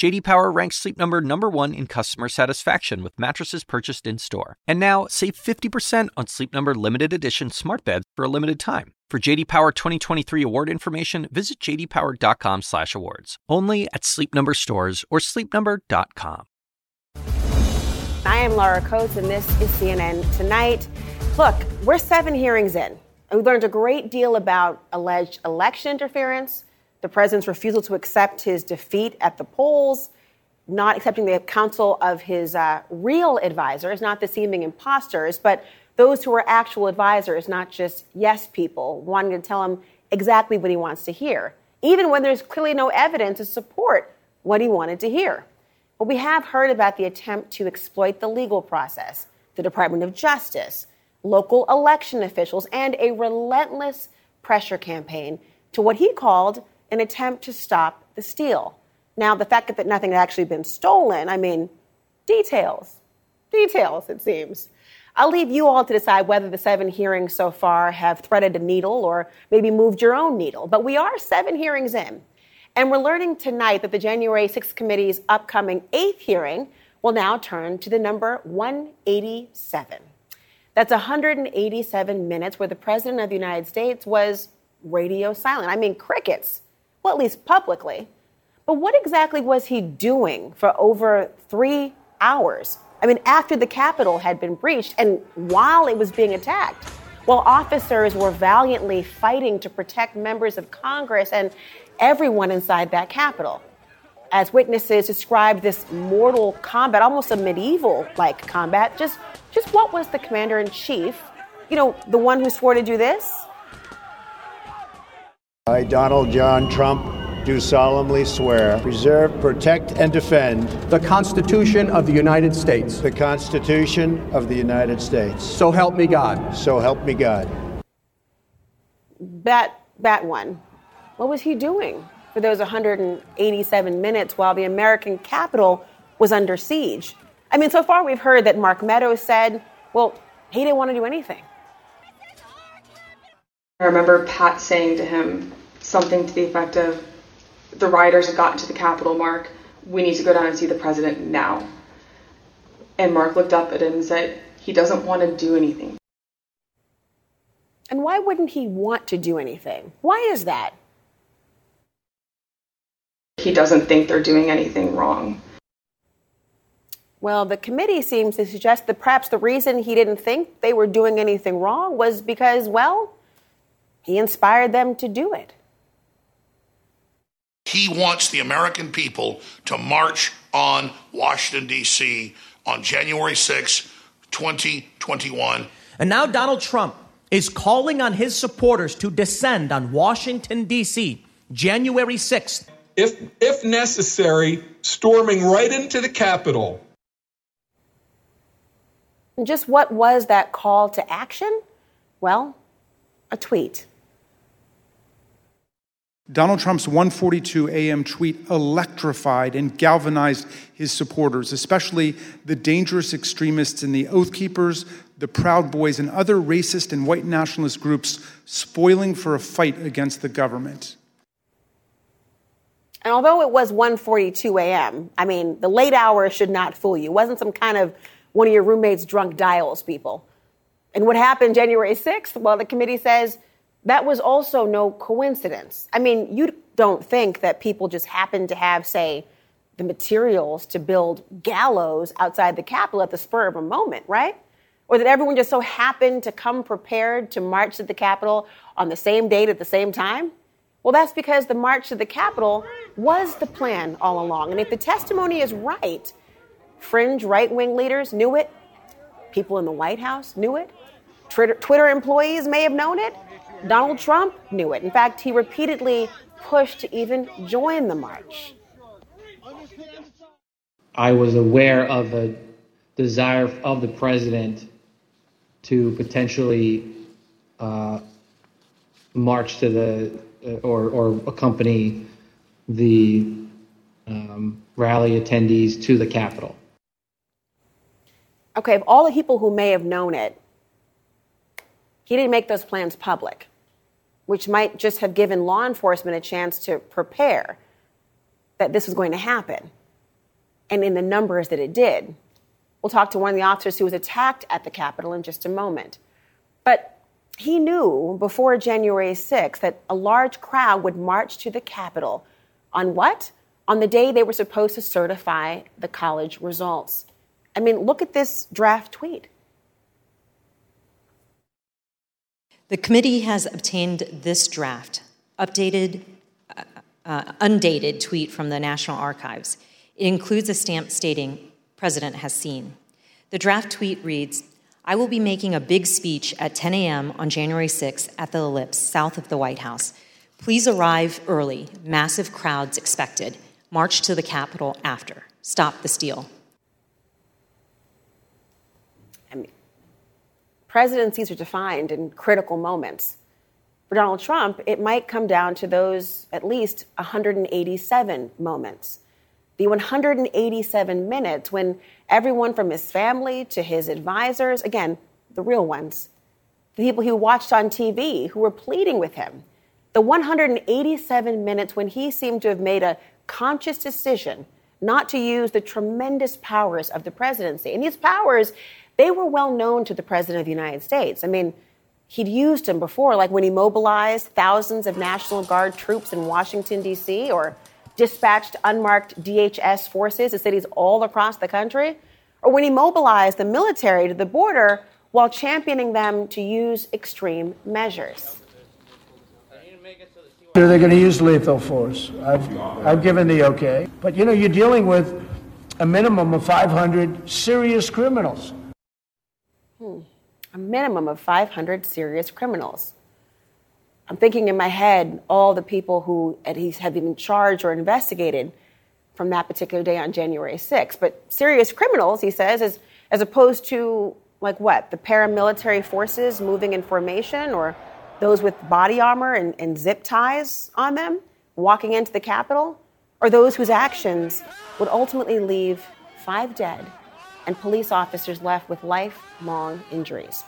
JD Power ranks Sleep Number number 1 in customer satisfaction with mattresses purchased in-store. And now, save 50% on Sleep Number limited edition smart beds for a limited time. For JD Power 2023 award information, visit jdpower.com/awards. Only at Sleep Number stores or sleepnumber.com. I am Laura Coates, and this is CNN Tonight. Look, we're seven hearings in, we learned a great deal about alleged election interference, the president's refusal to accept his defeat at the polls, not accepting the counsel of his uh, real advisors, not the seeming imposters, but those who are actual advisors, not just yes people, wanting to tell him exactly what he wants to hear, even when there's clearly no evidence to support what he wanted to hear. But we have heard about the attempt to exploit the legal process, the Department of Justice, local election officials, and a relentless pressure campaign to what he called an attempt to stop the steal. Now, the fact that nothing had actually been stolen, I mean, details. Details, it seems. I'll leave you all to decide whether the seven hearings so far have threaded a needle or maybe moved your own needle. But we are seven hearings in. And we're learning tonight that the January 6th committee's upcoming eighth hearing will now turn to the number 187. That's 187 minutes where the President of the United States was radio silent. I mean, crickets. Well, at least publicly. But what exactly was he doing for over three hours? I mean, after the Capitol had been breached and while it was being attacked, while officers were valiantly fighting to protect members of Congress and everyone inside that Capitol. As witnesses described this mortal combat, almost a medieval like combat, just, just what was the commander in chief? You know, the one who swore to do this? I, Donald John Trump, do solemnly swear preserve, protect, and defend the Constitution of the United States. the Constitution of the United States. So help me God. So help me God. Bat, bat one. What was he doing for those 187 minutes while the American Capitol was under siege? I mean, so far we've heard that Mark Meadows said, well, he didn't want to do anything. I remember Pat saying to him something to the effect of, the rioters have gotten to the Capitol, Mark. We need to go down and see the president now. And Mark looked up at him and said, he doesn't want to do anything. And why wouldn't he want to do anything? Why is that? He doesn't think they're doing anything wrong. Well, the committee seems to suggest that perhaps the reason he didn't think they were doing anything wrong was because, well, he inspired them to do it. He wants the American people to march on Washington, D.C. on January 6, 2021. And now Donald Trump is calling on his supporters to descend on Washington, D.C., January 6th. If, if necessary, storming right into the Capitol. And just what was that call to action? Well, a tweet. Donald Trump's 142 AM tweet electrified and galvanized his supporters, especially the dangerous extremists in the Oath Keepers, the Proud Boys, and other racist and white nationalist groups spoiling for a fight against the government. And although it was 1:42 a.m., I mean, the late hours should not fool you. It wasn't some kind of one of your roommates drunk dials people. And what happened January 6th? Well, the committee says that was also no coincidence. I mean, you don't think that people just happen to have, say, the materials to build gallows outside the Capitol at the spur of a moment, right? Or that everyone just so happened to come prepared to march to the Capitol on the same date at the same time? Well, that's because the march to the Capitol was the plan all along. And if the testimony is right, fringe right wing leaders knew it, people in the White House knew it, Twitter employees may have known it, Donald Trump knew it. In fact, he repeatedly pushed to even join the march. I was aware of a desire of the president to potentially uh, march to the uh, or, or accompany the um, rally attendees to the Capitol. Okay, of all the people who may have known it, he didn't make those plans public, which might just have given law enforcement a chance to prepare that this was going to happen and in the numbers that it did. We'll talk to one of the officers who was attacked at the Capitol in just a moment. But he knew before January 6th that a large crowd would march to the Capitol on what? On the day they were supposed to certify the college results. I mean, look at this draft tweet. The committee has obtained this draft, updated, uh, uh, undated tweet from the National Archives. It includes a stamp stating, President has seen. The draft tweet reads, I will be making a big speech at 10 a.m. on January 6th at the Ellipse, south of the White House. Please arrive early. Massive crowds expected. March to the Capitol after. Stop the steal. I mean, presidencies are defined in critical moments. For Donald Trump, it might come down to those at least 187 moments. The 187 minutes when everyone from his family to his advisors, again, the real ones, the people he watched on TV who were pleading with him, the 187 minutes when he seemed to have made a conscious decision not to use the tremendous powers of the presidency. And these powers, they were well known to the President of the United States. I mean, he'd used them before, like when he mobilized thousands of National Guard troops in Washington, D.C., or dispatched unmarked DHS forces to cities all across the country, or when he mobilized the military to the border while championing them to use extreme measures. They're going to use lethal force. I've, I've given the okay. But you know, you're dealing with a minimum of 500 serious criminals. A minimum of 500 serious criminals. I'm thinking in my head all the people who have been charged or investigated from that particular day on January 6th. But serious criminals, he says, as, as opposed to like what? The paramilitary forces moving in formation or those with body armor and, and zip ties on them walking into the Capitol? Or those whose actions would ultimately leave five dead and police officers left with lifelong injuries?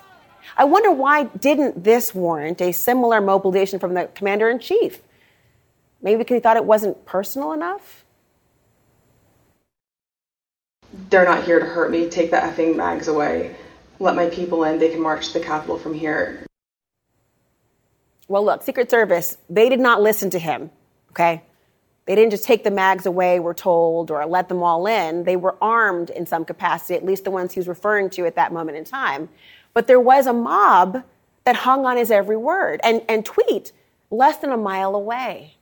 I wonder why didn't this warrant a similar mobilization from the commander in chief? Maybe because he thought it wasn't personal enough? They're not here to hurt me. Take the effing mags away. Let my people in. They can march to the Capitol from here. Well, look, Secret Service, they did not listen to him, okay? They didn't just take the mags away, we're told, or let them all in. They were armed in some capacity, at least the ones he was referring to at that moment in time. But there was a mob that hung on his every word and, and tweet less than a mile away.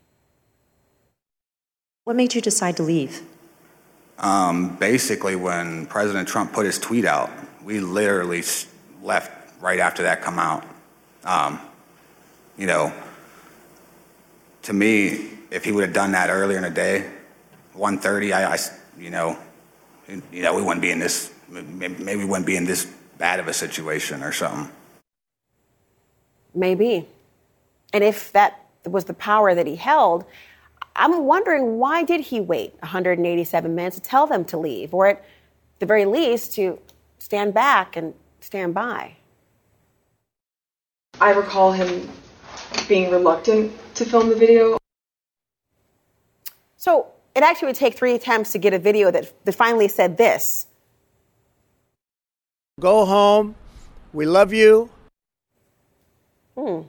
What made you decide to leave? Um, basically, when President Trump put his tweet out, we literally left right after that come out. Um, you know, to me, if he would have done that earlier in the day, 1:30, I, I, you know, you know, we wouldn't be in this. Maybe we wouldn't be in this bad of a situation or something. Maybe. And if that was the power that he held, I'm wondering why did he wait 187 minutes to tell them to leave, or at the very least to stand back and stand by? I recall him being reluctant to film the video. So it actually would take three attempts to get a video that, that finally said this Go home. We love you. Hmm.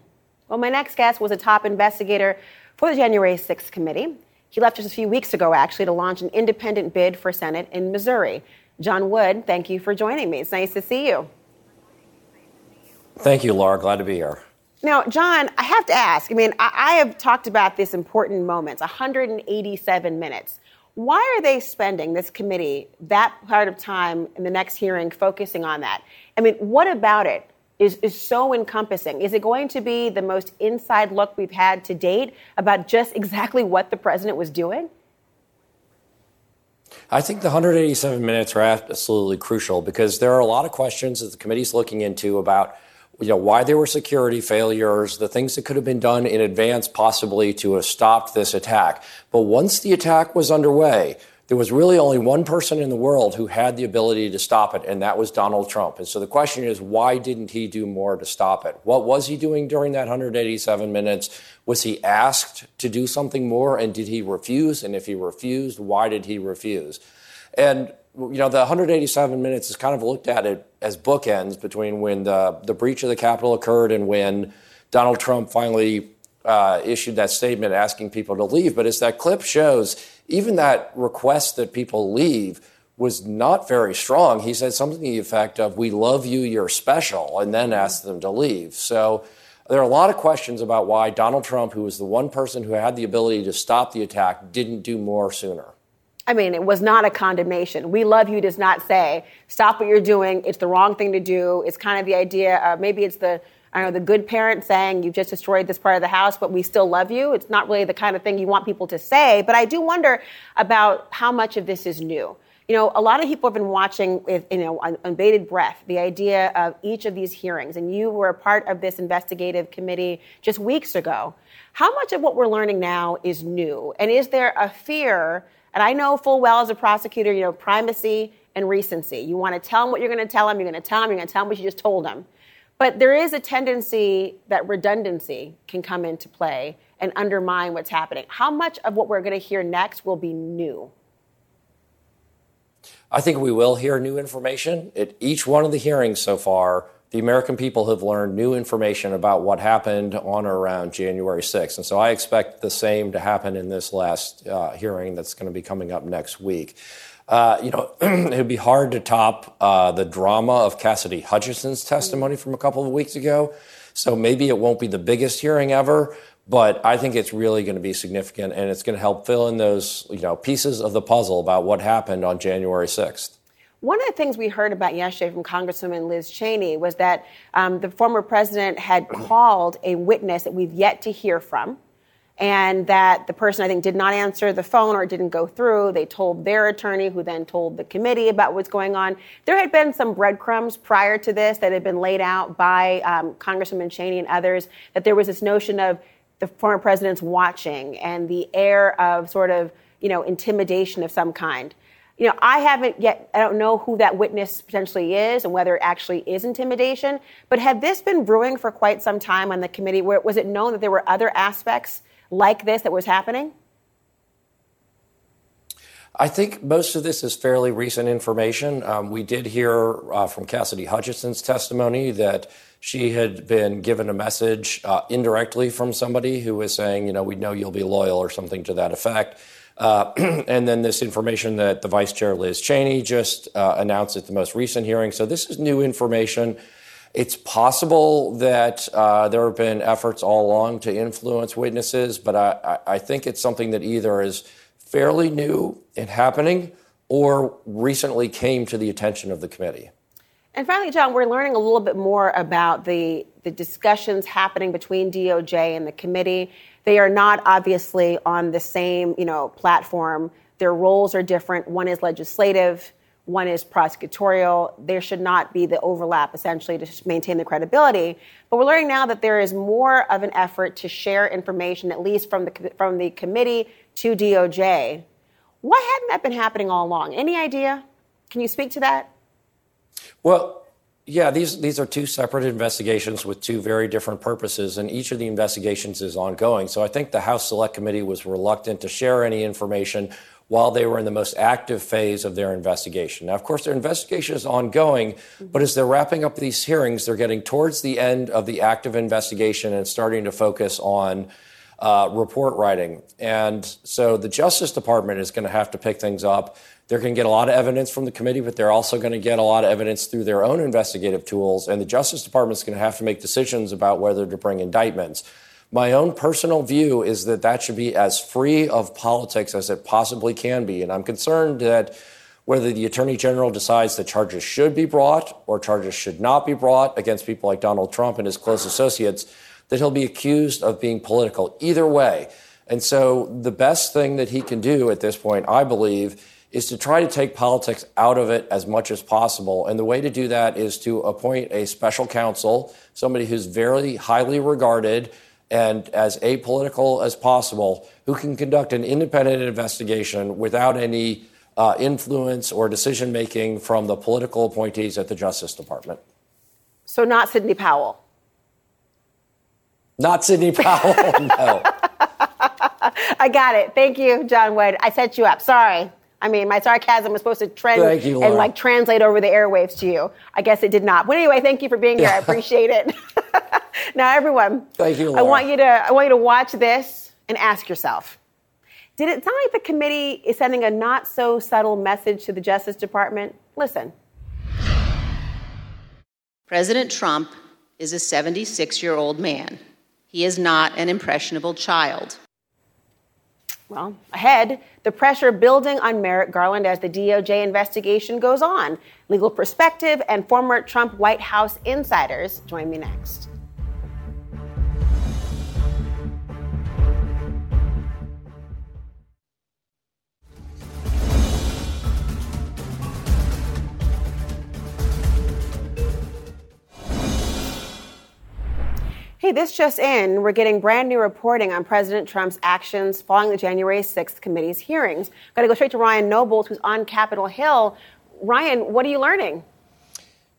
Well, my next guest was a top investigator for the January 6th committee. He left just a few weeks ago, actually, to launch an independent bid for Senate in Missouri. John Wood, thank you for joining me. It's nice to see you. Thank you, Laura. Glad to be here. Now, John, I have to ask. I mean, I, I have talked about this important moments 187 minutes. Why are they spending this committee that part of time in the next hearing focusing on that? I mean, what about it is, is so encompassing? Is it going to be the most inside look we've had to date about just exactly what the president was doing? I think the 187 minutes are absolutely crucial because there are a lot of questions that the committee's looking into about you know, why there were security failures, the things that could have been done in advance possibly to have stopped this attack. But once the attack was underway, there was really only one person in the world who had the ability to stop it, and that was Donald Trump. And so the question is, why didn't he do more to stop it? What was he doing during that 187 minutes? Was he asked to do something more, and did he refuse? And if he refused, why did he refuse? And you know, the 187 minutes is kind of looked at it as bookends between when the, the breach of the Capitol occurred and when Donald Trump finally uh, issued that statement asking people to leave. But as that clip shows, even that request that people leave was not very strong. He said something to the effect of, We love you, you're special, and then asked them to leave. So there are a lot of questions about why Donald Trump, who was the one person who had the ability to stop the attack, didn't do more sooner. I mean, it was not a condemnation. We love you does not say, stop what you're doing. It's the wrong thing to do. It's kind of the idea of maybe it's the I know the good parent saying you've just destroyed this part of the house, but we still love you. It's not really the kind of thing you want people to say. But I do wonder about how much of this is new. You know, a lot of people have been watching with, you know, on, on bated breath the idea of each of these hearings, and you were a part of this investigative committee just weeks ago. How much of what we're learning now is new? And is there a fear? And I know full well as a prosecutor, you know, primacy and recency. You want to tell them what you're going to tell them, you're going to tell them, you're going to tell them what you just told them. But there is a tendency that redundancy can come into play and undermine what's happening. How much of what we're going to hear next will be new? I think we will hear new information. At each one of the hearings so far, the American people have learned new information about what happened on or around January 6th. And so I expect the same to happen in this last uh, hearing that's going to be coming up next week. Uh, you know, it would be hard to top uh, the drama of Cassidy Hutchinson's testimony from a couple of weeks ago. So maybe it won't be the biggest hearing ever, but I think it's really going to be significant, and it's going to help fill in those you know pieces of the puzzle about what happened on January 6th. One of the things we heard about yesterday from Congresswoman Liz Cheney was that um, the former president had called a witness that we've yet to hear from and that the person I think did not answer the phone or didn't go through. They told their attorney, who then told the committee about what's going on. There had been some breadcrumbs prior to this that had been laid out by um, Congresswoman Cheney and others that there was this notion of the former president's watching and the air of sort of you know intimidation of some kind. You know, I haven't yet, I don't know who that witness potentially is and whether it actually is intimidation, but had this been brewing for quite some time on the committee? Where, was it known that there were other aspects like this that was happening? I think most of this is fairly recent information. Um, we did hear uh, from Cassidy Hutchinson's testimony that she had been given a message uh, indirectly from somebody who was saying, you know, we know you'll be loyal or something to that effect. Uh, and then this information that the Vice Chair Liz Cheney just uh, announced at the most recent hearing. So this is new information. It's possible that uh, there have been efforts all along to influence witnesses, but I, I think it's something that either is fairly new and happening or recently came to the attention of the committee. And finally, John, we're learning a little bit more about the, the discussions happening between DOJ and the committee. They are not obviously on the same, you know, platform. Their roles are different. One is legislative, one is prosecutorial. There should not be the overlap essentially to maintain the credibility. But we're learning now that there is more of an effort to share information, at least from the from the committee to DOJ. Why hadn't that been happening all along? Any idea? Can you speak to that? Well, yeah, these these are two separate investigations with two very different purposes, and each of the investigations is ongoing. So I think the House Select Committee was reluctant to share any information while they were in the most active phase of their investigation. Now, of course, their investigation is ongoing, but as they're wrapping up these hearings, they're getting towards the end of the active investigation and starting to focus on uh, report writing. And so the Justice Department is going to have to pick things up. They're going to get a lot of evidence from the committee, but they're also going to get a lot of evidence through their own investigative tools. And the Justice Department is going to have to make decisions about whether to bring indictments. My own personal view is that that should be as free of politics as it possibly can be. And I'm concerned that whether the Attorney General decides that charges should be brought or charges should not be brought against people like Donald Trump and his close associates, that he'll be accused of being political either way. And so the best thing that he can do at this point, I believe, is to try to take politics out of it as much as possible. And the way to do that is to appoint a special counsel, somebody who's very highly regarded and as apolitical as possible, who can conduct an independent investigation without any uh, influence or decision making from the political appointees at the Justice Department. So, not Sidney Powell. Not Sidney Powell, no. I got it. Thank you, John Wood. I set you up. Sorry. I mean, my sarcasm was supposed to trend you, and like translate over the airwaves to you. I guess it did not. But anyway, thank you for being here. I appreciate it. now, everyone, thank you. Laura. I want you to I want you to watch this and ask yourself: Did it sound like the committee is sending a not so subtle message to the Justice Department? Listen. President Trump is a 76 year old man. He is not an impressionable child. Well, ahead, the pressure building on Merrick Garland as the DOJ investigation goes on. Legal perspective and former Trump White House insiders join me next. This just in. We're getting brand new reporting on President Trump's actions following the January 6th committee's hearings. Got to go straight to Ryan Nobles, who's on Capitol Hill. Ryan, what are you learning?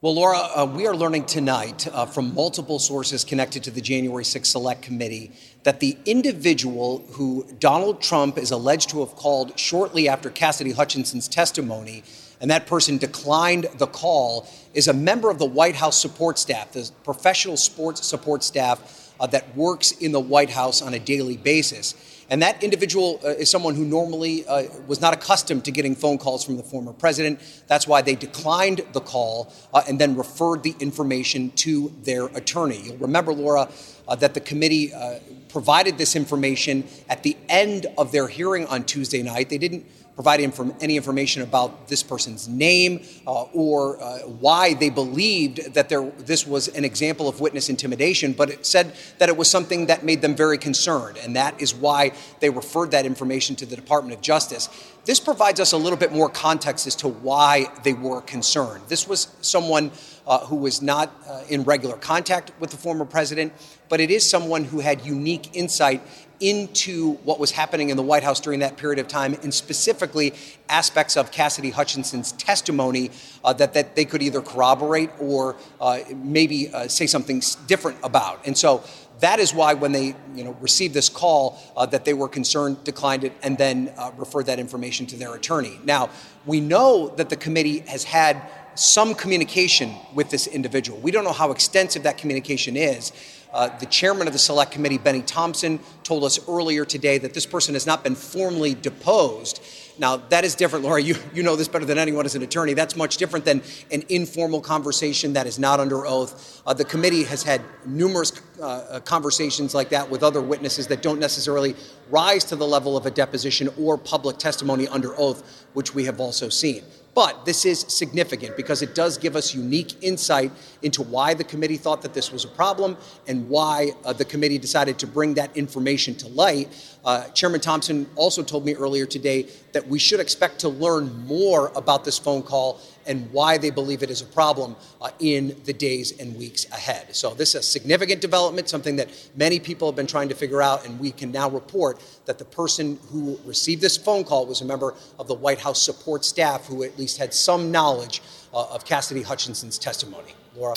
Well, Laura, uh, we are learning tonight uh, from multiple sources connected to the January 6th Select Committee that the individual who Donald Trump is alleged to have called shortly after Cassidy Hutchinson's testimony and that person declined the call, is a member of the White House support staff, the professional sports support staff uh, that works in the White House on a daily basis. And that individual uh, is someone who normally uh, was not accustomed to getting phone calls from the former president. That's why they declined the call uh, and then referred the information to their attorney. You'll remember, Laura, uh, that the committee uh, provided this information at the end of their hearing on Tuesday night. They didn't provide inform- any information about this person's name uh, or uh, why they believed that there, this was an example of witness intimidation, but it said that it was something that made them very concerned, and that is why they referred that information to the Department of Justice. This provides us a little bit more context as to why they were concerned. This was someone uh, who was not uh, in regular contact with the former president, but it is someone who had unique insight into what was happening in the White House during that period of time, and specifically aspects of Cassidy Hutchinson's testimony uh, that, that they could either corroborate or uh, maybe uh, say something different about. And so that is why when they you know, received this call uh, that they were concerned, declined it, and then uh, referred that information to their attorney. Now, we know that the committee has had some communication with this individual. We don't know how extensive that communication is. Uh, the chairman of the select committee, Benny Thompson, told us earlier today that this person has not been formally deposed. Now, that is different, Laura. You, you know this better than anyone as an attorney. That's much different than an informal conversation that is not under oath. Uh, the committee has had numerous uh, uh conversations like that with other witnesses that don't necessarily rise to the level of a deposition or public testimony under oath, which we have also seen. But this is significant because it does give us unique insight into why the committee thought that this was a problem and why uh, the committee decided to bring that information to light. Uh, Chairman Thompson also told me earlier today that we should expect to learn more about this phone call and why they believe it is a problem uh, in the days and weeks ahead. So, this is a significant development, something that many people have been trying to figure out, and we can now report that the person who received this phone call was a member of the White House support staff who at least had some knowledge uh, of Cassidy Hutchinson's testimony. Laura?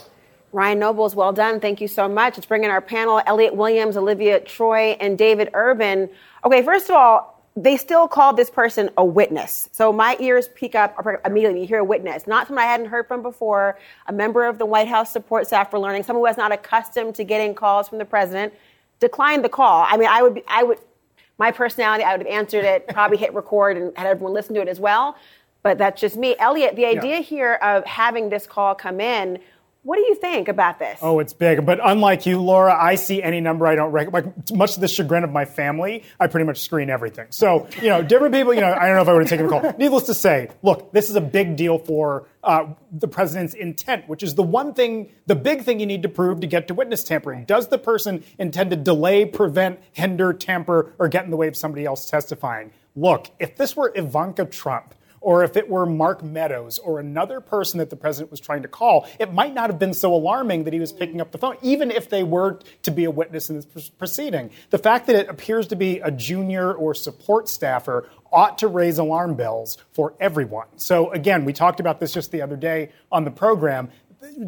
Ryan Nobles, well done. Thank you so much. Let's bring in our panel Elliot Williams, Olivia Troy, and David Urban. Okay, first of all, they still called this person a witness. So my ears peak up immediately. You hear a witness, not someone I hadn't heard from before, a member of the White House support staff for learning, someone who was not accustomed to getting calls from the president, declined the call. I mean, I would, be, I would, my personality, I would have answered it, probably hit record and had everyone listen to it as well. But that's just me. Elliot, the idea yeah. here of having this call come in what do you think about this? Oh, it's big. But unlike you, Laura, I see any number I don't recognize. Like, much to the chagrin of my family, I pretty much screen everything. So, you know, different people, you know, I don't know if I would have taken the call. Needless to say, look, this is a big deal for uh, the president's intent, which is the one thing, the big thing you need to prove to get to witness tampering. Does the person intend to delay, prevent, hinder, tamper, or get in the way of somebody else testifying? Look, if this were Ivanka Trump, or if it were Mark Meadows or another person that the president was trying to call, it might not have been so alarming that he was picking up the phone, even if they were to be a witness in this proceeding. The fact that it appears to be a junior or support staffer ought to raise alarm bells for everyone. So, again, we talked about this just the other day on the program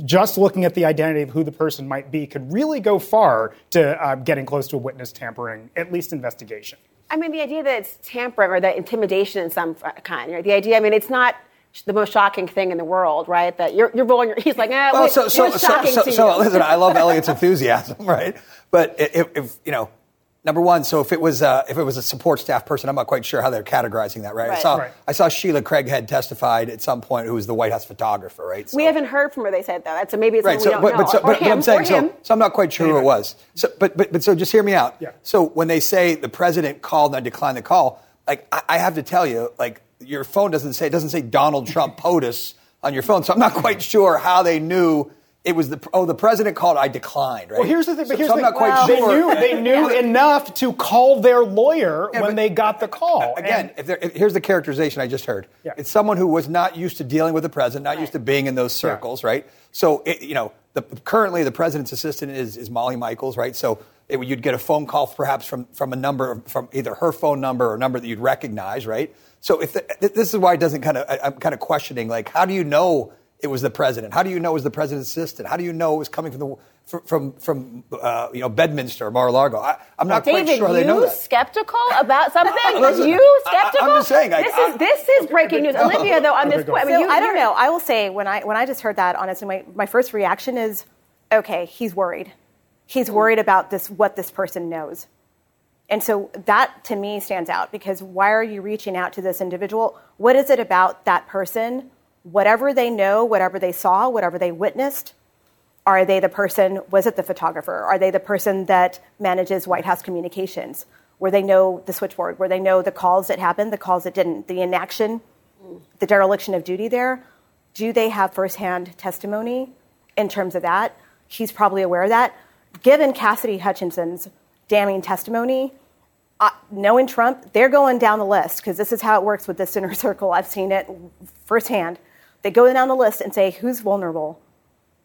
just looking at the identity of who the person might be could really go far to uh, getting close to a witness tampering, at least investigation. I mean, the idea that it's tampering or that intimidation in some kind, right? The idea, I mean, it's not the most shocking thing in the world, right? That you're, you're rolling your, he's like, eh, well, wait, so, so, so, so, so, listen, I love Elliot's enthusiasm, right? But if, if, you know, Number one, so if it was uh, if it was a support staff person, I'm not quite sure how they're categorizing that, right? right. I saw right. I saw Shealah Craighead testified at some point, who was the White House photographer, right? So, we haven't heard from her. They said though, so maybe it's right. So, we don't but, know. But, so, but, him, but I'm saying so, so. I'm not quite sure who it was. So, but but but so just hear me out. Yeah. So when they say the president called and I declined the call, like I, I have to tell you, like your phone doesn't say it doesn't say Donald Trump POTUS on your phone, so I'm not quite sure how they knew it was the oh the president called I declined right. Well, here's the thing. But here's so the I'm not quite well, sure. They knew they knew yeah. enough to call their lawyer yeah, when they got the call. Again, if if, here's the characterization I just heard. Yeah. It's someone who was not used to dealing with the president, not right. used to being in those circles, right? So it, you know, the, currently the president's assistant is is Molly Michaels, right? So it, you'd get a phone call perhaps from from a number from either her phone number or a number that you'd recognize, right? So if the, this is why it doesn't kind of I'm kind of questioning like how do you know it was the president? How do you know it was the president's assistant? How do you know it was coming from the from from uh, you know Bedminster, Mar-a-Lago? I, am not David, quite sure they know that. skeptical about something? Listen, you skeptical? I, am just saying. This I, is this is breaking news, Olivia. Though on this point, I, mean, so you, I don't know. I will say when I when I just heard that, honestly, my, my first reaction is, okay, he's worried. He's worried about this what this person knows. And so that to me stands out because why are you reaching out to this individual? What is it about that person whatever they know, whatever they saw, whatever they witnessed, are they the person, was it the photographer? Are they the person that manages White House communications? Where they know the switchboard, where they know the calls that happened, the calls that didn't, the inaction, the dereliction of duty there? Do they have firsthand testimony in terms of that? He's probably aware of that. Given Cassidy Hutchinson's damning testimony, uh, knowing Trump, they're going down the list because this is how it works with this inner circle. I've seen it firsthand. They go down the list and say who's vulnerable,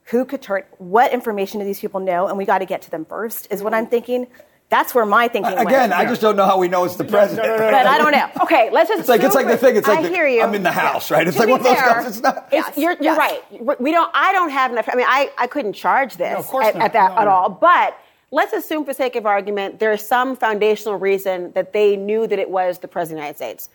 who could turn, what information do these people know, and we got to get to them first. Is what I'm thinking. That's where my thinking is. Again, went. I just don't know how we know it's the president. No, no, no, but I don't know. Okay, let's just. It's like it's like the thing. It's like I hear you. I'm in the house, right? It's to like one of those fair, houses. It's not. It's, you're, you're right. We don't. I don't have enough. I mean, I, I couldn't charge this of at, at that No, at all. But let's assume, for sake of argument, there's some foundational reason that they knew that it was the president of the United States.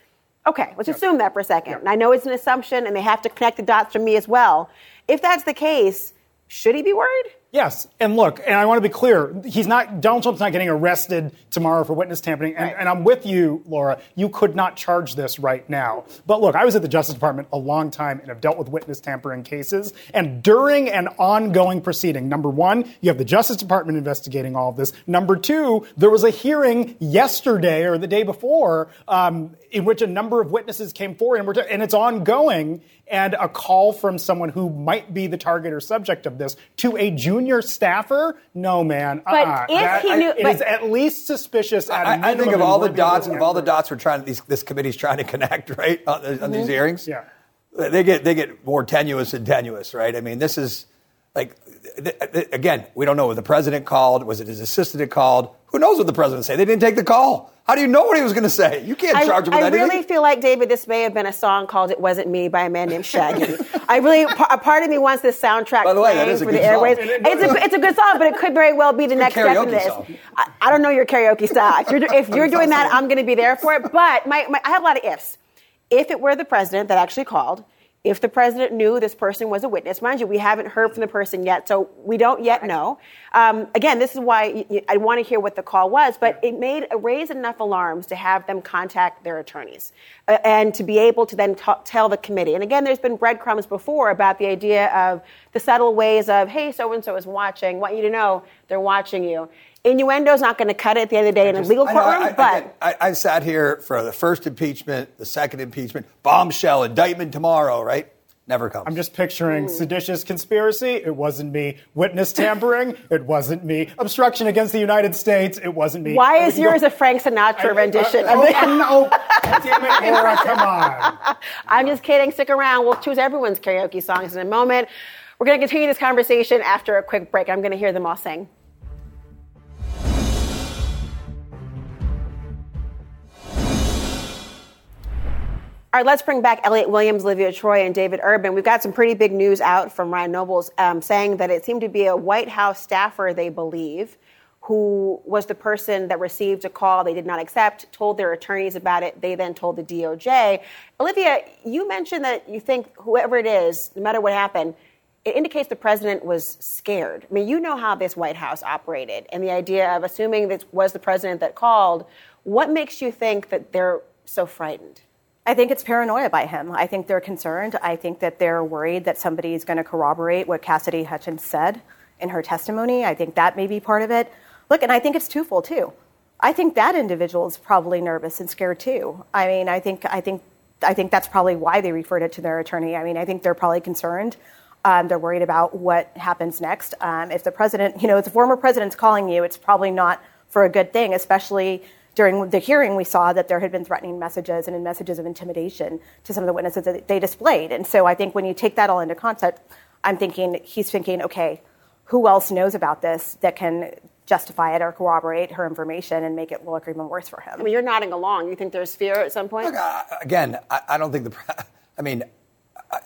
Okay, let's assume that for a second. And I know it's an assumption, and they have to connect the dots for me as well. If that's the case, should he be worried? Yes, and look, and I want to be clear: he's not. Donald Trump's not getting arrested tomorrow for witness tampering. And, Right. and I'm with you, Laura. You could not charge this right now. But look, I was at the Justice Department a long time and have dealt with witness tampering cases. And during an ongoing proceeding, number one, you have the Justice Department investigating all of this. Number two, there was a hearing yesterday or the day before um, in which a number of witnesses came forward, and, we're and it's ongoing. And a call from someone who might be the target or subject of this to a junior staffer? No, man. But uh-uh. if That- he I- knew- it but- is at least suspicious. At a I, I think of all the dots of and of all the dots we're trying. These, this committee's trying to connect, right, on, on Mm-hmm. these hearings. Yeah. they get they get more tenuous and tenuous, right? I mean, this is like th- th- again, we don't know what the president called. Was it his assistant that called? Who knows what the president said? They didn't take the call. How do you know what he was going to say? You can't I, charge him with I anything. really feel like David. This may have been a song called "It Wasn't Me" by a man named Shaggy. I really, a part of me wants this soundtrack By the way, that playing is a for the good song. airways. It's a, it's a good song, but it could very well be the next step in this. I, I don't know your karaoke style. If you're, if you're doing that, I'm going to be there for it. But my, my, I have a lot of ifs. If it were the president that actually called, if the president knew this person was a witness, mind you, we haven't heard from the person yet, so we don't yet know. Um, again, this is why I want to hear what the call was, but it made raised enough alarms to have them contact their attorneys uh, and to be able to then ta- tell the committee. And again, there's been breadcrumbs before about the idea of the subtle ways of, hey, so and so is watching. Want you to know they're watching you. Innuendo's not going to cut it at the end of the day in a legal I know, courtroom, I- I- but. again, I, I sat here for the first impeachment, the second impeachment, bombshell indictment tomorrow, right? Never comes. I'm just picturing hmm. seditious conspiracy. It wasn't me. Witness tampering. it wasn't me. Obstruction against the United States. It wasn't me. Why And is yours go- a Frank Sinatra rendition? Uh, oh, of the- oh, no. Damn it, Laura, come on. I'm just kidding. Stick around. We'll choose everyone's karaoke songs in a moment. We're going to continue this conversation after a quick break. I'm going to hear them all sing. All right, let's bring back Elliot Williams, Olivia Troy, and David Urban. We've got some pretty big news out from Ryan Nobles um, saying that it seemed to be a White House staffer, they believe, who was the person that received a call they did not accept, told their attorneys about it. They then told the DOJ. Olivia, you mentioned that you think whoever it is, no matter what happened, it indicates the president was scared. I mean, you know how this White House operated, and the idea of assuming that it was the president that called. What makes you think that they're so frightened? I think it's paranoia by him. I think they're concerned. I think that they're worried that somebody is going to corroborate what Cassidy Hutchins said in her testimony. I think that may be part of it. Look, and I think it's twofold too. I think that individual is probably nervous and scared too. I mean, I think I think I think that's probably why they referred it to their attorney. I mean, I think they're probably concerned. Um, they're worried about what happens next. Um, if the president, you know, if the former president's calling you, it's probably not for a good thing, especially during the hearing, we saw that there had been threatening messages and messages of intimidation to some of the witnesses that they displayed. And so I think when you take that all into context, I'm thinking he's thinking, okay, who else knows about this that can justify it or corroborate her information and make it look even worse for him? I mean, you're nodding along. You think there's fear at some point? Again, I, I don't think the. pre- I mean, I,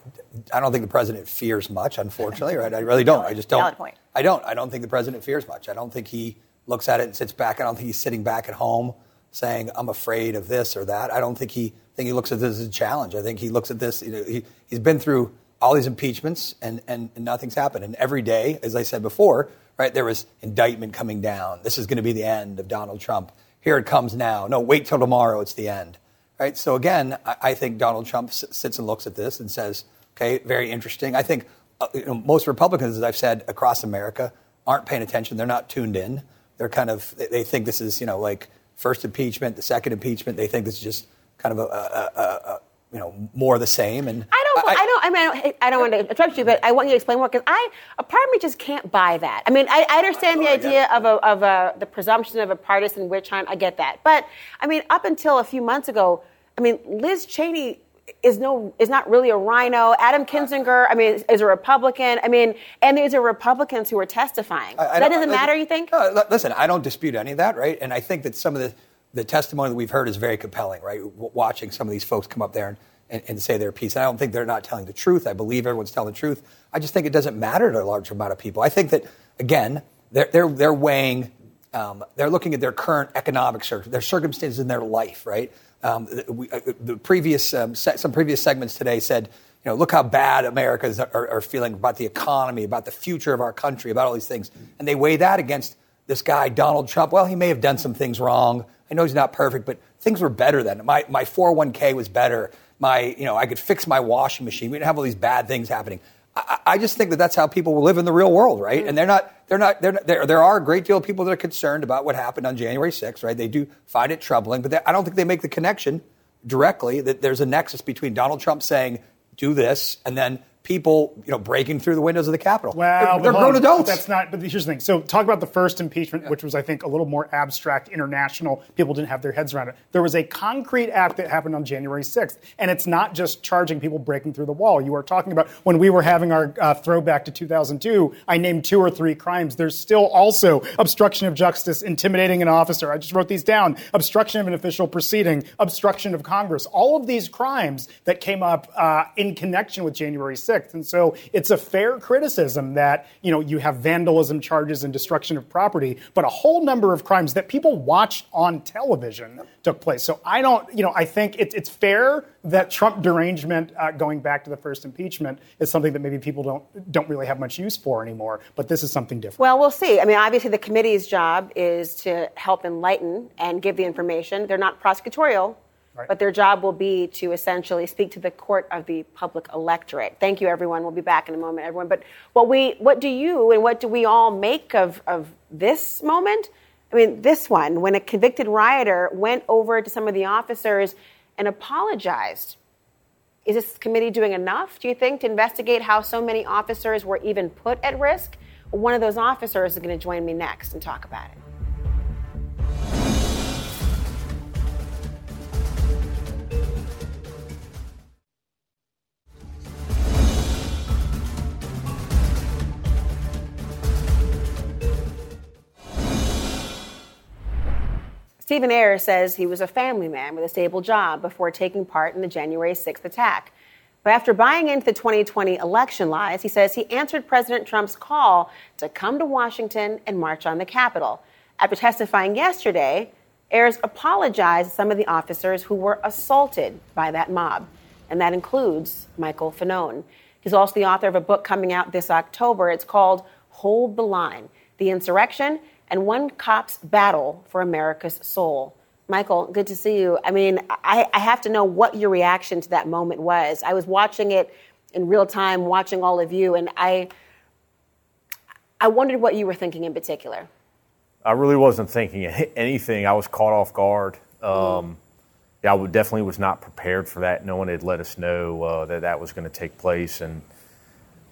I don't think the president fears much. Unfortunately, right? I really don't. I just don't. Valid point. I don't. I don't think the president fears much. I don't think he looks at it and sits back. I don't think he's sitting back at home saying, "I'm afraid of this or that." I don't think he think he looks at this as a challenge. I think he looks at this. You know, he he's been through all these impeachments and, and and nothing's happened. And every day, as I said before, right there was indictment coming down. This is going to be the end of Donald Trump. Here it comes now. No, wait till tomorrow. It's the end. Right. So again, I, I think Donald Trump sits and looks at this and says, "Okay, very interesting." I think uh, you know, most Republicans, as I've said across America, aren't paying attention. They're not tuned in. They're kind of they- think this is you know like first impeachment, the second impeachment. They think this is just kind of a, a, a, a you know more of the same. And I don't. I, don't. I mean, I don't, I don't want to interrupt you, but I want you to explain more because I, a part of me just can't buy that. I mean, I, I understand the idea of a, of a, the presumption of a partisan witch hunt. I get that, but I mean, up until a few months ago, I mean, Liz Cheney is no is not really a RINO. Adam Kinzinger, I mean, is a Republican. I mean, and these are Republicans who are testifying. I- I that doesn't I- matter, you think? No, listen, I don't dispute any of that, right? And I think that some of the, the testimony that we've heard is very compelling, right? W- watching some of these folks come up there and, and, and say their piece. And I don't think they're not telling the truth. I believe everyone's telling the truth. I just think it doesn't matter to a large amount of people. I think that, again, they're, they're, they're weighing, um, they're looking at their current economic cir- their circumstances in their life, right? Um, the, we, uh, the previous, um, se- some previous segments today said, you know, look how bad Americans are, are feeling about the economy, about the future of our country, about all these things. And they weigh that against this guy, Donald Trump. Well, he may have done some things wrong. I know he's not perfect, but things were better then. My, my 401k was better. My, you know, I could fix my washing machine. We didn't have all these bad things happening. I, I just think that that's how people live in the real world, right? And they're not, they're not, they're there, there are a great deal of people that are concerned about what happened on January 6th, right? They do find it troubling, but they, I don't think they make the connection directly that there's a nexus between Donald Trump saying, do this, and then people, you know, breaking through the windows of the Capitol. Well, they're, they're grown adults. That's not. But here's the thing. So talk about the first impeachment, which was, I think, a little more abstract, international. People didn't have their heads around it. There was a concrete act that happened on January 6th, and it's not just charging people breaking through the wall. You are talking about when we were having our uh, throwback to 2002. I named two or three crimes. There's still also obstruction of justice, intimidating an officer. I just wrote these down: obstruction of an official proceeding, obstruction of Congress. All of these crimes that came up uh, in connection with January 6th, and so it's a fair criticism that you know you have vandalism charges and destruction of property, but a whole number of crimes that people watched on television took place. So I don't, you know, I think it's it's fair that Trump derangement, uh, going back to the first impeachment, is something that maybe people don't don't really have much use for anymore. But this is something different. Well, we'll see. I mean, obviously, the committee's job is to help enlighten and give the information. They're not prosecutorial, Right. but their job will be to essentially speak to the court of the public electorate. Thank you, everyone. We'll be back in a moment, everyone. But what we, what do you and what do we all make of of this moment? I mean, this one, when a convicted rioter went over to some of the officers and apologized Is this committee doing enough, do you think, to investigate how so many officers were even put at risk? One of those officers is going to join me next and talk about it. Stephen Ayres says he was a family man with a stable job before taking part in the January 6th attack. But after buying into the 2020 election lies, he says he answered President Trump's call to come to Washington and march on the Capitol. After testifying yesterday, Ayres apologized to some of the officers who were assaulted by that mob, and that includes Michael Fanone. He's also the author of a book coming out this October. It's called Hold the Line The Insurrection and one cop's battle for America's soul. Michael, good to see you. I mean, I, I, have to know what your reaction to that moment was. I was watching it in real time, watching all of you, and I, I wondered what you were thinking in particular. I really wasn't thinking anything. I was caught off guard. Um, mm. Yeah, I definitely was not prepared for that. No one had let us know uh, that that was going to take place, and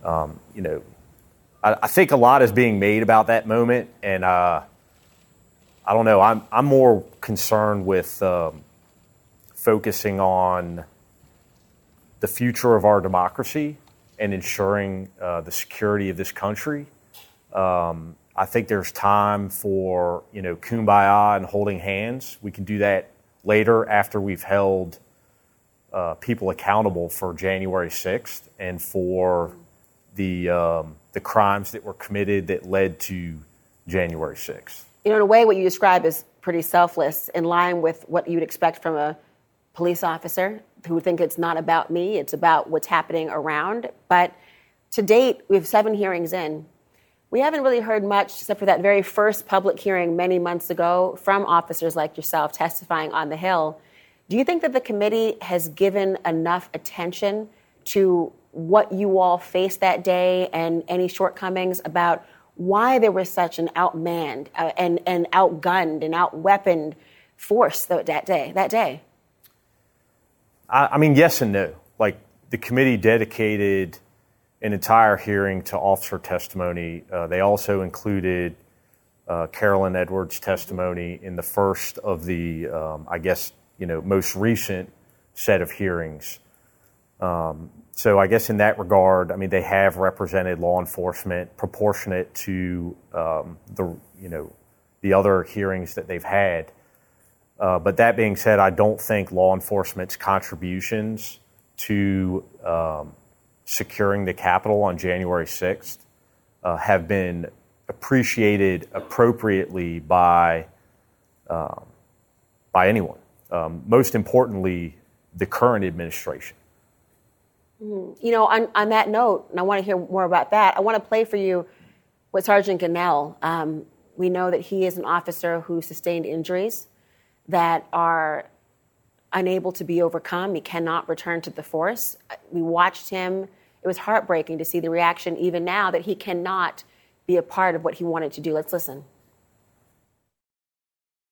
um, you know, I, I, think a lot is being made about that moment, and uh, I don't know. I'm I'm more concerned with um, focusing on the future of our democracy and ensuring uh, the security of this country. Um, I think there's time for you know kumbaya and holding hands. We can do that later after we've held uh, people accountable for January 6th and for the um, the crimes that were committed that led to January 6th. You know, in a way, what you describe is pretty selfless, in line with what you'd expect from a police officer who would think it's not about me, it's about what's happening around. But to date, we have seven hearings in. We haven't really heard much, except for that very first public hearing many months ago, from officers like yourself testifying on the Hill. Do you think that the committee has given enough attention to what you all faced that day and any shortcomings about why there was such an outmanned uh, and, and outgunned and outweaponed force that day. That day. I, I mean, yes and no. Like the committee dedicated an entire hearing to officer testimony. Uh, they also included uh, Carolyn Edwards' testimony in the first of the, um, I guess, you know, most recent set of hearings. Um, so I guess in that regard, I mean, they have represented law enforcement proportionate to um, the you know the other hearings that they've had. Uh, but that being said, I don't think law enforcement's contributions to um, securing the Capitol on January 6th uh, have been appreciated appropriately by um, by anyone. Um, most importantly, the current administration. Mm-hmm. You know, on, on that note, and I want to hear more about that, I want to play for you with Sergeant Gonell. Um, we know that he is an officer who sustained injuries that are unable to be overcome. He cannot return to the force. We watched him. It was heartbreaking to see the reaction, even now, that he cannot be a part of what he wanted to do. Let's listen.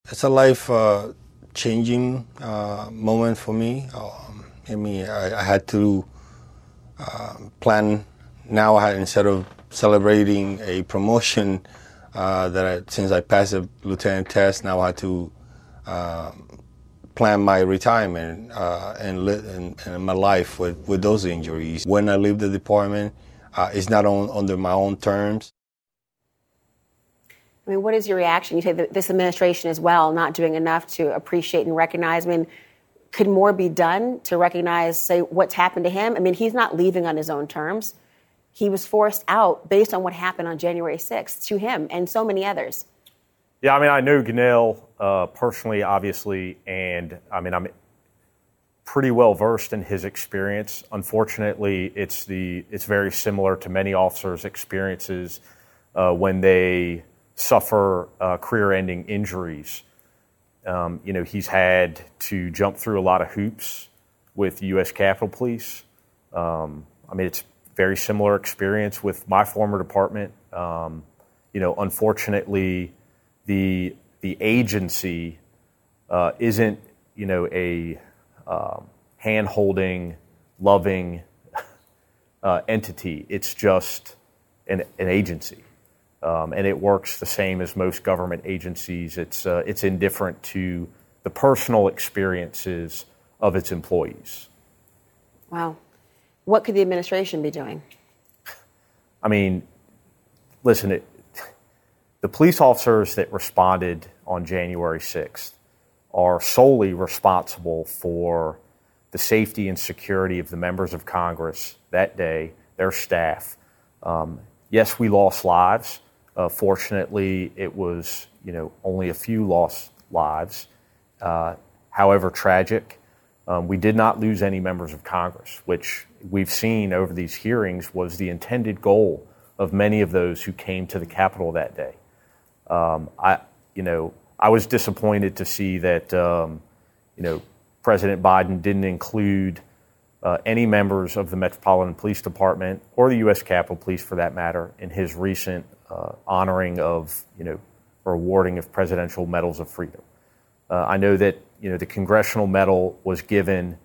It's a life uh, changing uh, moment for me. Um, I mean, I, I had to plan now I, instead of celebrating a promotion uh, that I, since I passed the lieutenant test, now I had to um, plan my retirement uh, and, li- and, and, my life with, with those injuries. When I leave the department, uh, it's not on, under my own terms. I mean, what is your reaction? You say this administration as well not doing enough to appreciate and recognize. I mean, could more be done to recognize, say, what's happened to him? I mean, he's not leaving on his own terms. He was forced out based on what happened on January 6th to him and so many others. Yeah, I mean, I know Gonell uh, personally, obviously, and I mean, I'm pretty well versed in his experience. Unfortunately, it's the it's very similar to many officers' experiences uh, when they suffer uh, career-ending injuries. Um, you know, he's had to jump through a lot of hoops with U.S. Capitol Police. Um, I mean, it's very similar experience with my former department. Um, you know, unfortunately, the the agency uh, isn't you know a um, hand holding loving uh, entity. It's just an, an agency. Um, and it works the same as most government agencies. It's, uh, it's indifferent to the personal experiences of its employees. Wow. What could the administration be doing? I mean, listen, it, the police officers that responded on January 6th are solely responsible for the safety and security of the members of Congress that day, their staff. Um, yes, we lost lives. Uh, fortunately, it was you know only a few lost lives. Uh, however tragic, um, we did not lose any members of Congress, which we've seen over these hearings was the intended goal of many of those who came to the Capitol that day. Um, I, you know, I was disappointed to see that, um, you know, President Biden didn't include uh, any members of the Metropolitan Police Department or the U.S. Capitol Police, for that matter, in his recent honoring of, you know, or awarding of presidential medals of freedom. Uh, I know that, you know, the Congressional Medal was given,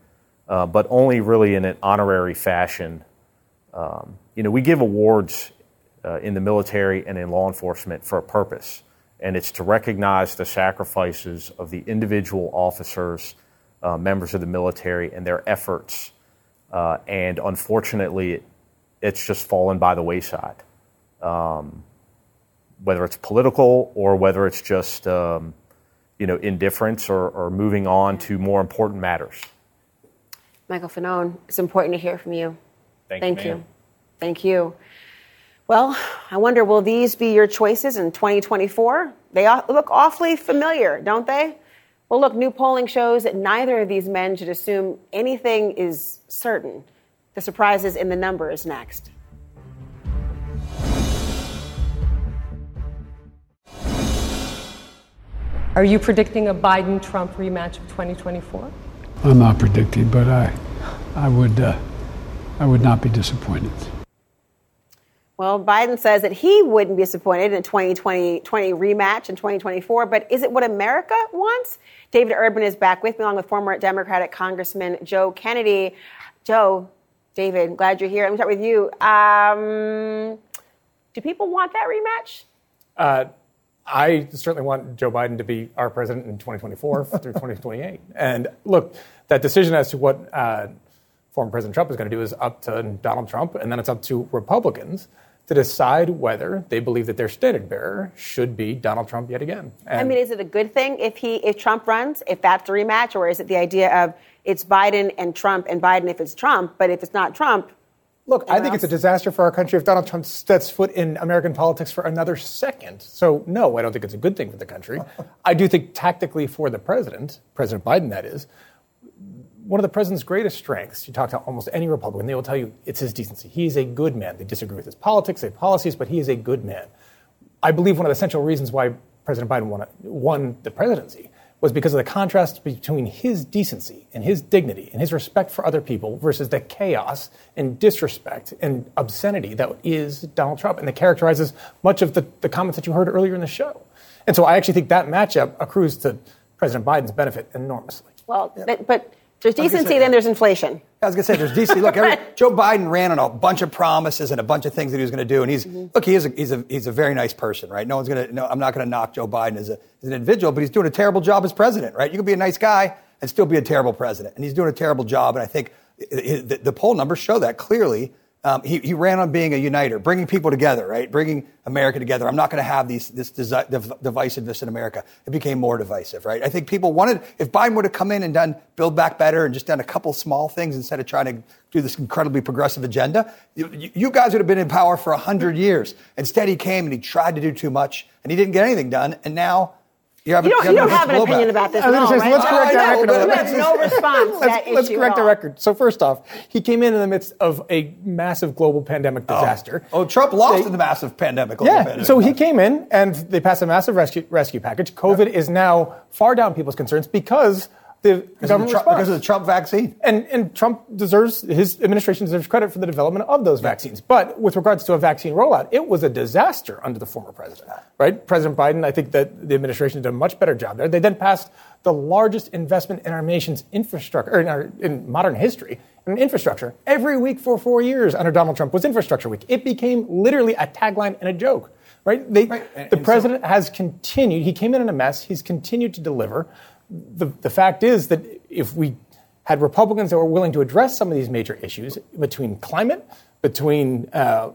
uh, but only really in an honorary fashion. Um, you know, we give awards uh, in the military and in law enforcement for a purpose, and it's to recognize the sacrifices of the individual officers, uh, members of the military, and their efforts. Uh, and unfortunately, it's just fallen by the wayside. Um, whether it's political or whether it's just um, you know indifference or, or moving on to more important matters. Michael Fanone, it's important to hear from you. Thank, Thank you. you. Thank you. Well, I wonder, will these be your choices in 2024? They look awfully familiar, don't they? Well, look, new polling shows that neither of these men should assume anything is certain. The surprises in the numbers next. Are you predicting a Biden Trump rematch of 2024? I'm not predicting, but I, I would, uh, I would not be disappointed. Well, Biden says that he wouldn't be disappointed in a 2020 20 rematch in 2024, but is it what America wants? David Urban is back with me, along with former Democratic Congressman Joe Kennedy. Joe, David, glad you're here. Let me start with you. Um, do people want that rematch? Uh, I certainly want Joe Biden to be our president in 2024 through 2028. And look, that decision as to what uh, former President Trump is going to do is up to Donald Trump, and then it's up to Republicans to decide whether they believe that their standard bearer should be Donald Trump yet again. And I mean, is it a good thing if he if Trump runs, if that's the rematch, or is it the idea of it's Biden and Trump and Biden if it's Trump, but if it's not Trump, Look, I think it's a disaster for our country if Donald Trump sets foot in American politics for another second. So, no, I don't think it's a good thing for the country. I do think tactically for the president, President Biden, that is, one of the president's greatest strengths, you talk to almost any Republican, they will tell you it's his decency. He is a good man. They disagree with his politics, his policies, but he is a good man. I believe one of the central reasons why President Biden won, won the presidency was because of the contrast between his decency and his dignity and his respect for other people versus the chaos and disrespect and obscenity that is Donald Trump and that characterizes much of the, the comments that you heard earlier in the show. And so I actually think that matchup accrues to President Biden's benefit enormously. well, but, but there's I was gonna decency, say- then there's inflation. I was going to say, there's decency. Look, every, Joe Biden ran on a bunch of promises and a bunch of things that he was going to do. And he's, mm-hmm. look, he is a, he's, a, he's a very nice person, right? No one's going to, no, I'm not going to knock Joe Biden as, a, as an individual, but he's doing a terrible job as president, right? You can be a nice guy and still be a terrible president. And he's doing a terrible job. And I think the, the poll numbers show that clearly. Um, he, he ran on being a uniter, bringing people together, right? Bringing America together. I'm not going to have these, this desi- div- divisiveness in America. It became more divisive, right? I think people wanted, if Biden would have come in and done Build Back Better and just done a couple small things instead of trying to do this incredibly progressive agenda, you, you guys would have been in power for 100 years. Instead, he came and he tried to do too much and he didn't get anything done. And now, you have, You don't, you don't have an opinion about this I was all, gonna say, right? let's correct I that record. but You Let's have no response to that let's, let's issue correct at the record. So first off, he came in in the midst of a massive global pandemic oh. disaster. Oh, Trump lost in the massive pandemic. a Yeah, bit. so he came in and they passed a massive rescue, rescue package. COVID is now far down people's concerns because the Because of the Trump- response. because of the Trump vaccine. And, and Trump deserves, his administration deserves credit for the development of those vaccines. But with regards to a vaccine rollout, it was a disaster under the former president, right? President Biden, I think that the administration did a much better job there. They then passed the largest investment in our nation's infrastructure, or in, our, in modern history, in infrastructure. Every week for four years under Donald Trump was Infrastructure Week. It became literally a tagline and a joke, right? They, the president has continued, he came in in a mess, he's continued to deliver. The, the fact is that if we had Republicans that were willing to address some of these major issues between climate, between uh,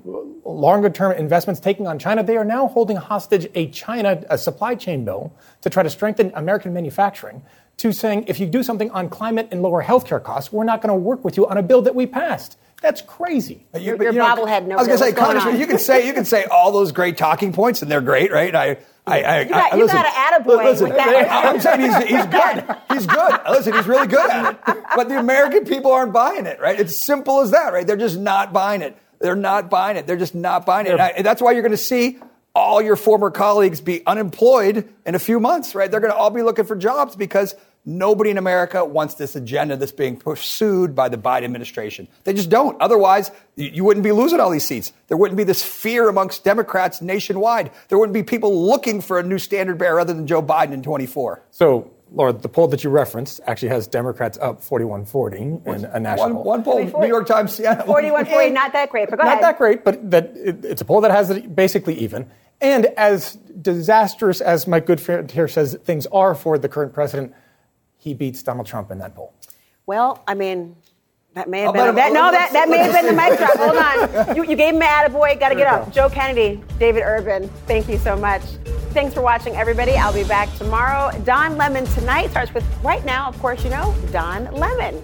longer term investments taking on China, they are now holding hostage a China a supply chain bill to try to strengthen American manufacturing. To saying if you do something on climate and lower healthcare costs, we're not going to work with you on a bill that we passed. That's crazy. But Your, but your you know, bobblehead knows I was going to say, what's going Congressman, you can say you can say all those great talking points, and they're great, right? I, I, I, You got- I, you listen, got an attaboy listen, with that. I'm saying he's, he's good. He's good. Listen, he's really good at it. But the American people aren't buying it, right? It's simple as that, right? They're just not buying it. They're not buying it. They're just not buying it. And I- and that's why you're going to see all your former colleagues be unemployed in a few months, right? They're going to all be looking for jobs because nobody in America wants this agenda that's being pursued by the Biden administration. They just don't. Otherwise, you you wouldn't be losing all these seats. There wouldn't be this fear amongst Democrats nationwide. There wouldn't be people looking for a new standard bearer other than Joe Biden in 24. So, Laura, the poll that you referenced actually has Democrats up 41-40 in a national. One, one poll, New York Times, Siena. 41 40, not that great, but go Not ahead. that great, but that it, it's a poll that has it basically even. And as disastrous as my good friend here says things are for the current president, he beats Donald Trump in that poll. Well, I mean, that may have I'll been let that, no, that, that may have been the see. mic drop. Hold on. You, you gave him an attaboy. Got to get There you up. Joe Kennedy, David Urban, thank you so much. Thanks for watching, everybody. I'll be back tomorrow. Don Lemon tonight starts with, right now, of course, you know, Don Lemon.